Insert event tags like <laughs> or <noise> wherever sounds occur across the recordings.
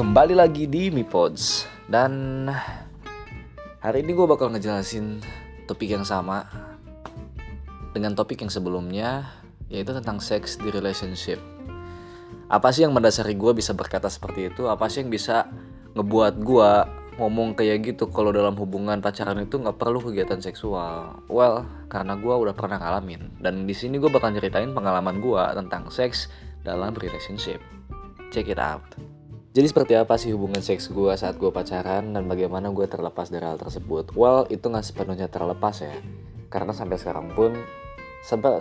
Kembali lagi di Mipods Dan hari ini gue bakal ngejelasin topik yang sama Dengan topik yang sebelumnya Yaitu tentang seks di relationship Apa sih yang mendasari gue bisa berkata seperti itu? Apa sih yang bisa ngebuat gue ngomong kayak gitu kalau dalam hubungan pacaran itu nggak perlu kegiatan seksual. Well, karena gue udah pernah ngalamin dan di sini gue bakal ceritain pengalaman gue tentang seks dalam relationship. Check it out. Jadi seperti apa sih hubungan seks gue saat gue pacaran dan bagaimana gue terlepas dari hal tersebut? Well, itu nggak sepenuhnya terlepas ya. Karena sampai sekarang pun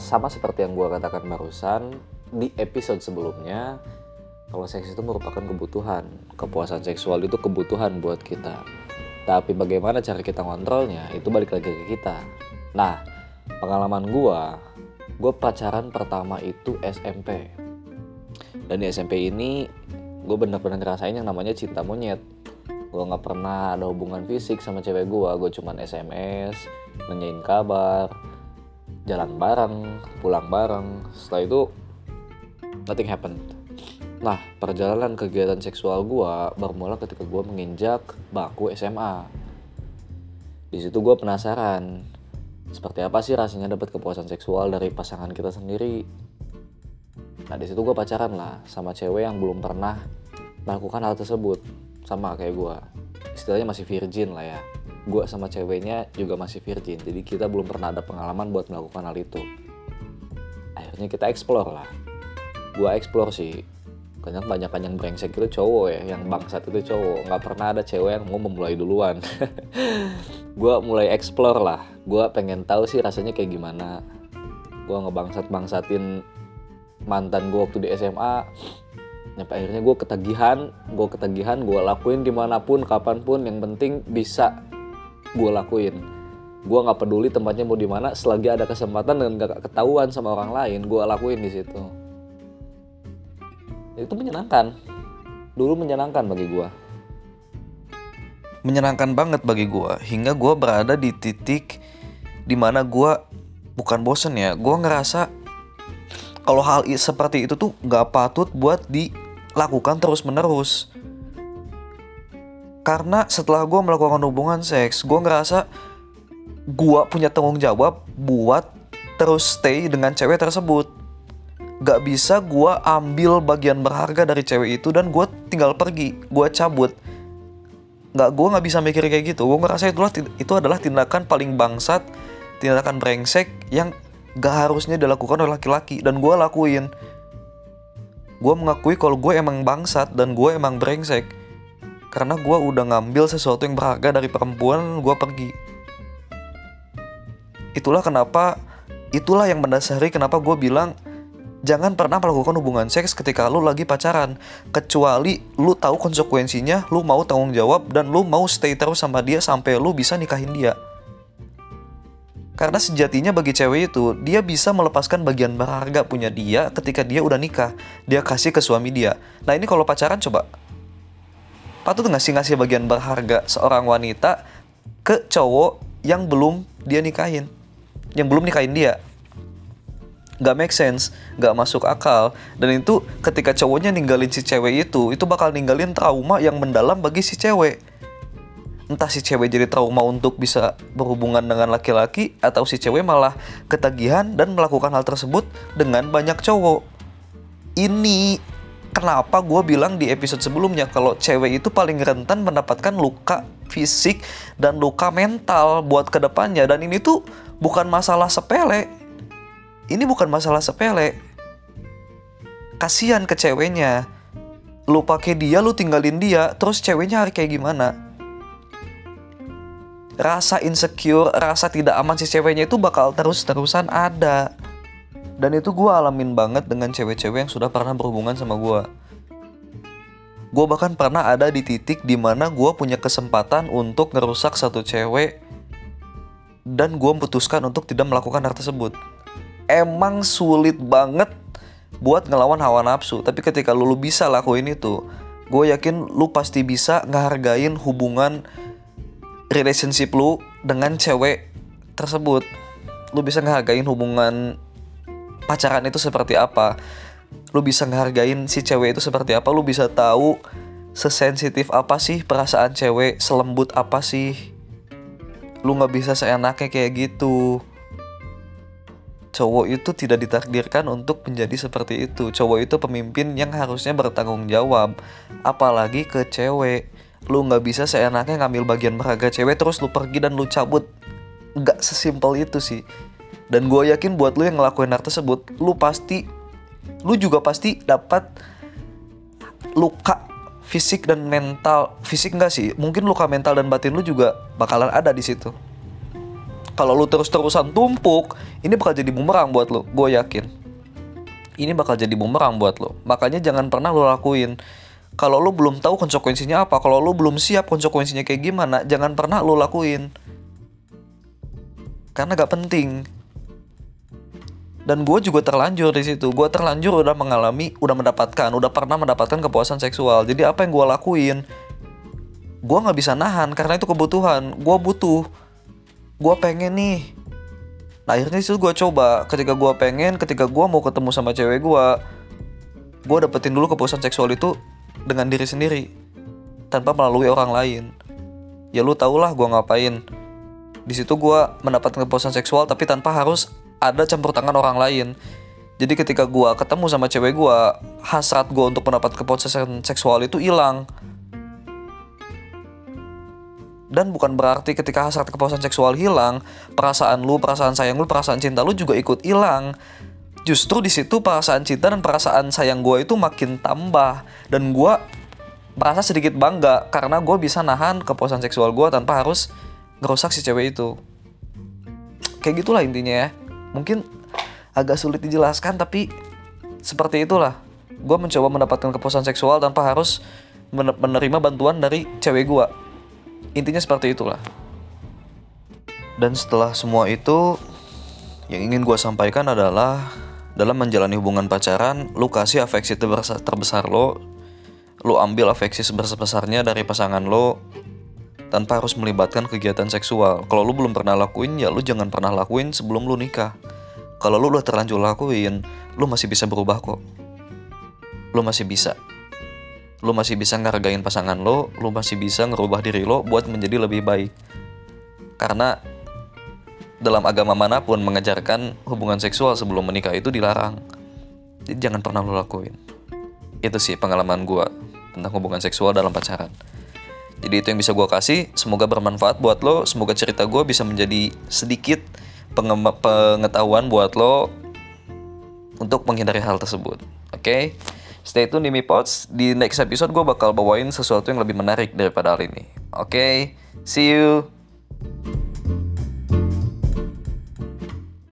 sama seperti yang gue katakan barusan di episode sebelumnya, kalau seks itu merupakan kebutuhan. Kepuasan seksual itu kebutuhan buat kita. Tapi bagaimana cara kita ngontrolnya itu balik lagi ke kita. Nah, pengalaman gue, gue pacaran pertama itu SMP. Dan di SMP ini gue bener-bener ngerasain yang namanya cinta monyet. Gue gak pernah ada hubungan fisik sama cewek gue. Gue cuman SMS, nanyain kabar, jalan bareng, pulang bareng. Setelah itu, nothing happened Nah, perjalanan kegiatan seksual gue bermula ketika gue menginjak bangku SMA. Di situ gue penasaran, seperti apa sih rasanya dapat kepuasan seksual dari pasangan kita sendiri. Nah, di situ gue pacaran lah sama cewek yang belum pernah melakukan hal tersebut, sama kayak gue. Istilahnya masih virgin lah ya. Gue sama ceweknya juga masih virgin, jadi kita belum pernah ada pengalaman buat melakukan hal itu. Akhirnya kita explore lah. Gue explore sih, karena banyak yang brengsek itu cowok ya. Yang bangsat itu cowok. Nggak pernah ada cewek yang mau memulai duluan. <laughs> Gue mulai explore lah. Gue pengen tahu sih rasanya kayak gimana. Gue ngebangsat bangsatin mantan gue waktu di SMA nyampe akhirnya gue ketagihan gue ketagihan gue lakuin di mana pun kapan pun yang penting bisa gue lakuin. Gue nggak peduli tempatnya mau di mana selagi ada kesempatan dan gak ketahuan sama orang lain gue lakuin di situ. Itu menyenangkan. Dulu menyenangkan bagi gue menyenangkan banget bagi gue hingga gue berada di titik di mana gue bukan bosen ya. Gue ngerasa kalau hal seperti itu tuh gak patut buat dilakukan terus menerus karena setelah gue melakukan hubungan seks gue ngerasa gue punya tanggung jawab buat terus stay dengan cewek tersebut. Gak bisa gue ambil bagian berharga dari cewek itu dan gue tinggal pergi gue cabut. Nggak gue nggak bisa mikir kayak gitu. Gue ngerasa itulah itu adalah tindakan paling bangsat tindakan brengsek yang gak harusnya dilakukan oleh laki-laki dan gue lakuin gue mengakui kalau gue emang bangsat dan gue emang brengsek. Karena gue udah ngambil sesuatu yang berharga dari perempuan gue pergi. Itulah kenapa itulah yang mendasari kenapa gue bilang jangan pernah melakukan hubungan seks ketika lu lagi pacaran. Kecuali lu tahu konsekuensinya lu mau tanggung jawab dan lu mau stay terus sama dia sampai lu bisa nikahin dia karena sejatinya bagi cewek itu dia bisa melepaskan bagian berharga punya dia ketika dia udah nikah. Dia kasih ke suami dia. Nah ini kalau pacaran coba. Patut ngasih ngasih bagian berharga seorang wanita ke cowok yang belum dia nikahin? Yang belum nikahin dia? Nggak make sense, nggak masuk akal. Dan itu ketika cowoknya ninggalin si cewek itu, itu bakal ninggalin trauma yang mendalam bagi si cewek. Entah si cewek jadi trauma untuk bisa berhubungan dengan laki-laki atau si cewek malah ketagihan dan melakukan hal tersebut dengan banyak cowok. Ini kenapa gue bilang di episode sebelumnya kalau cewek itu paling rentan mendapatkan luka fisik dan luka mental buat ke depannya dan ini tuh bukan masalah sepele ini bukan masalah sepele. Kasihan ke ceweknya. Lu pakai dia, lu tinggalin dia, terus ceweknya hari kayak gimana? Rasa insecure, rasa tidak aman si ceweknya itu bakal terus-terusan ada. Dan itu gue alamin banget dengan cewek-cewek yang sudah pernah berhubungan sama gue. Gue bahkan pernah ada di titik di mana gue punya kesempatan untuk ngerusak satu cewek dan gue memutuskan untuk tidak melakukan hal tersebut emang sulit banget buat ngelawan hawa nafsu tapi ketika lu, lu bisa lakuin itu gue yakin lu pasti bisa ngehargain hubungan relationship lu dengan cewek tersebut lu bisa ngehargain hubungan pacaran itu seperti apa? Lu bisa ngehargain si cewek itu seperti apa? Lu bisa tahu sesensitif apa sih perasaan cewek selembut apa sih? Lu nggak bisa seenaknya kayak gitu. Cowok itu tidak ditakdirkan untuk menjadi seperti itu. Cowok itu pemimpin yang harusnya bertanggung jawab apalagi ke cewek lu nggak bisa seenaknya ngambil bagian beraga cewek terus lu pergi dan lu cabut. Nggak sesimpel itu sih. Dan gue yakin buat lu yang ngelakuin hal tersebut lu pasti lu juga pasti dapat luka fisik dan mental. Fisik enggak sih? Mungkin luka mental dan batin lu juga bakalan ada di situ. Kalau lu terus-terusan tumpuk ini bakal jadi bumerang buat lu gue yakin. Ini bakal jadi bumerang buat lu. Makanya jangan pernah lu lakuin kalau lu belum tahu konsekuensinya apa kalau lu belum siap konsekuensinya kayak gimana jangan pernah lu lakuin. Karena gak penting. Dan gue juga terlanjur di situ. Gue terlanjur udah mengalami udah mendapatkan udah pernah mendapatkan kepuasan seksual. Jadi apa yang gue lakuin? Gue nggak bisa nahan karena itu kebutuhan. Gue butuh. Gue pengen nih. Nah akhirnya itu gue coba. Ketika gue pengen ketika gue mau ketemu sama cewek gue gue dapetin dulu kepuasan seksual itu dengan diri sendiri tanpa melalui orang lain. Ya lu tau lah gue ngapain. Di situ gue mendapatkan kepuasan seksual tapi tanpa harus ada campur tangan orang lain. Jadi ketika gue ketemu sama cewek gue hasrat gue untuk mendapat kepuasan seksual itu hilang. Dan bukan berarti ketika hasrat kepuasan seksual hilang perasaan lu perasaan sayang lu perasaan cinta lu juga ikut hilang justru di situ perasaan cinta dan perasaan sayang gue itu makin tambah. Dan gue merasa sedikit bangga karena gue bisa nahan kepuasan seksual gue tanpa harus ngerusak si cewek itu. Kayak gitulah intinya ya. Mungkin agak sulit dijelaskan tapi seperti itulah. Gue mencoba mendapatkan kepuasan seksual tanpa harus menerima bantuan dari cewek gue intinya seperti itulah. Dan setelah semua itu yang ingin gue sampaikan adalah dalam menjalani hubungan pacaran lu kasih afeksi terbesar, lo lu ambil afeksi sebesar-besarnya dari pasangan lo tanpa harus melibatkan kegiatan seksual. Kalau lu belum pernah lakuin, ya lu jangan pernah lakuin sebelum lu nikah. Kalau lu udah terlanjur lakuin, lu masih bisa berubah kok. Lu masih bisa. Lu masih bisa ngargain pasangan lo, lu masih bisa ngerubah diri lo buat menjadi lebih baik. Karena dalam agama mana pun mengejarkan hubungan seksual sebelum menikah itu dilarang. Jadi jangan pernah lu lakuin. Itu sih pengalaman gue tentang hubungan seksual dalam pacaran. Jadi itu yang bisa gue kasih. Semoga bermanfaat buat lo. Semoga cerita gue bisa menjadi sedikit pengetahuan buat lo untuk menghindari hal tersebut. Oke, okay? stay tune di Mipods. Di next episode gue bakal bawain sesuatu yang lebih menarik daripada hal ini. Oke, okay? see you.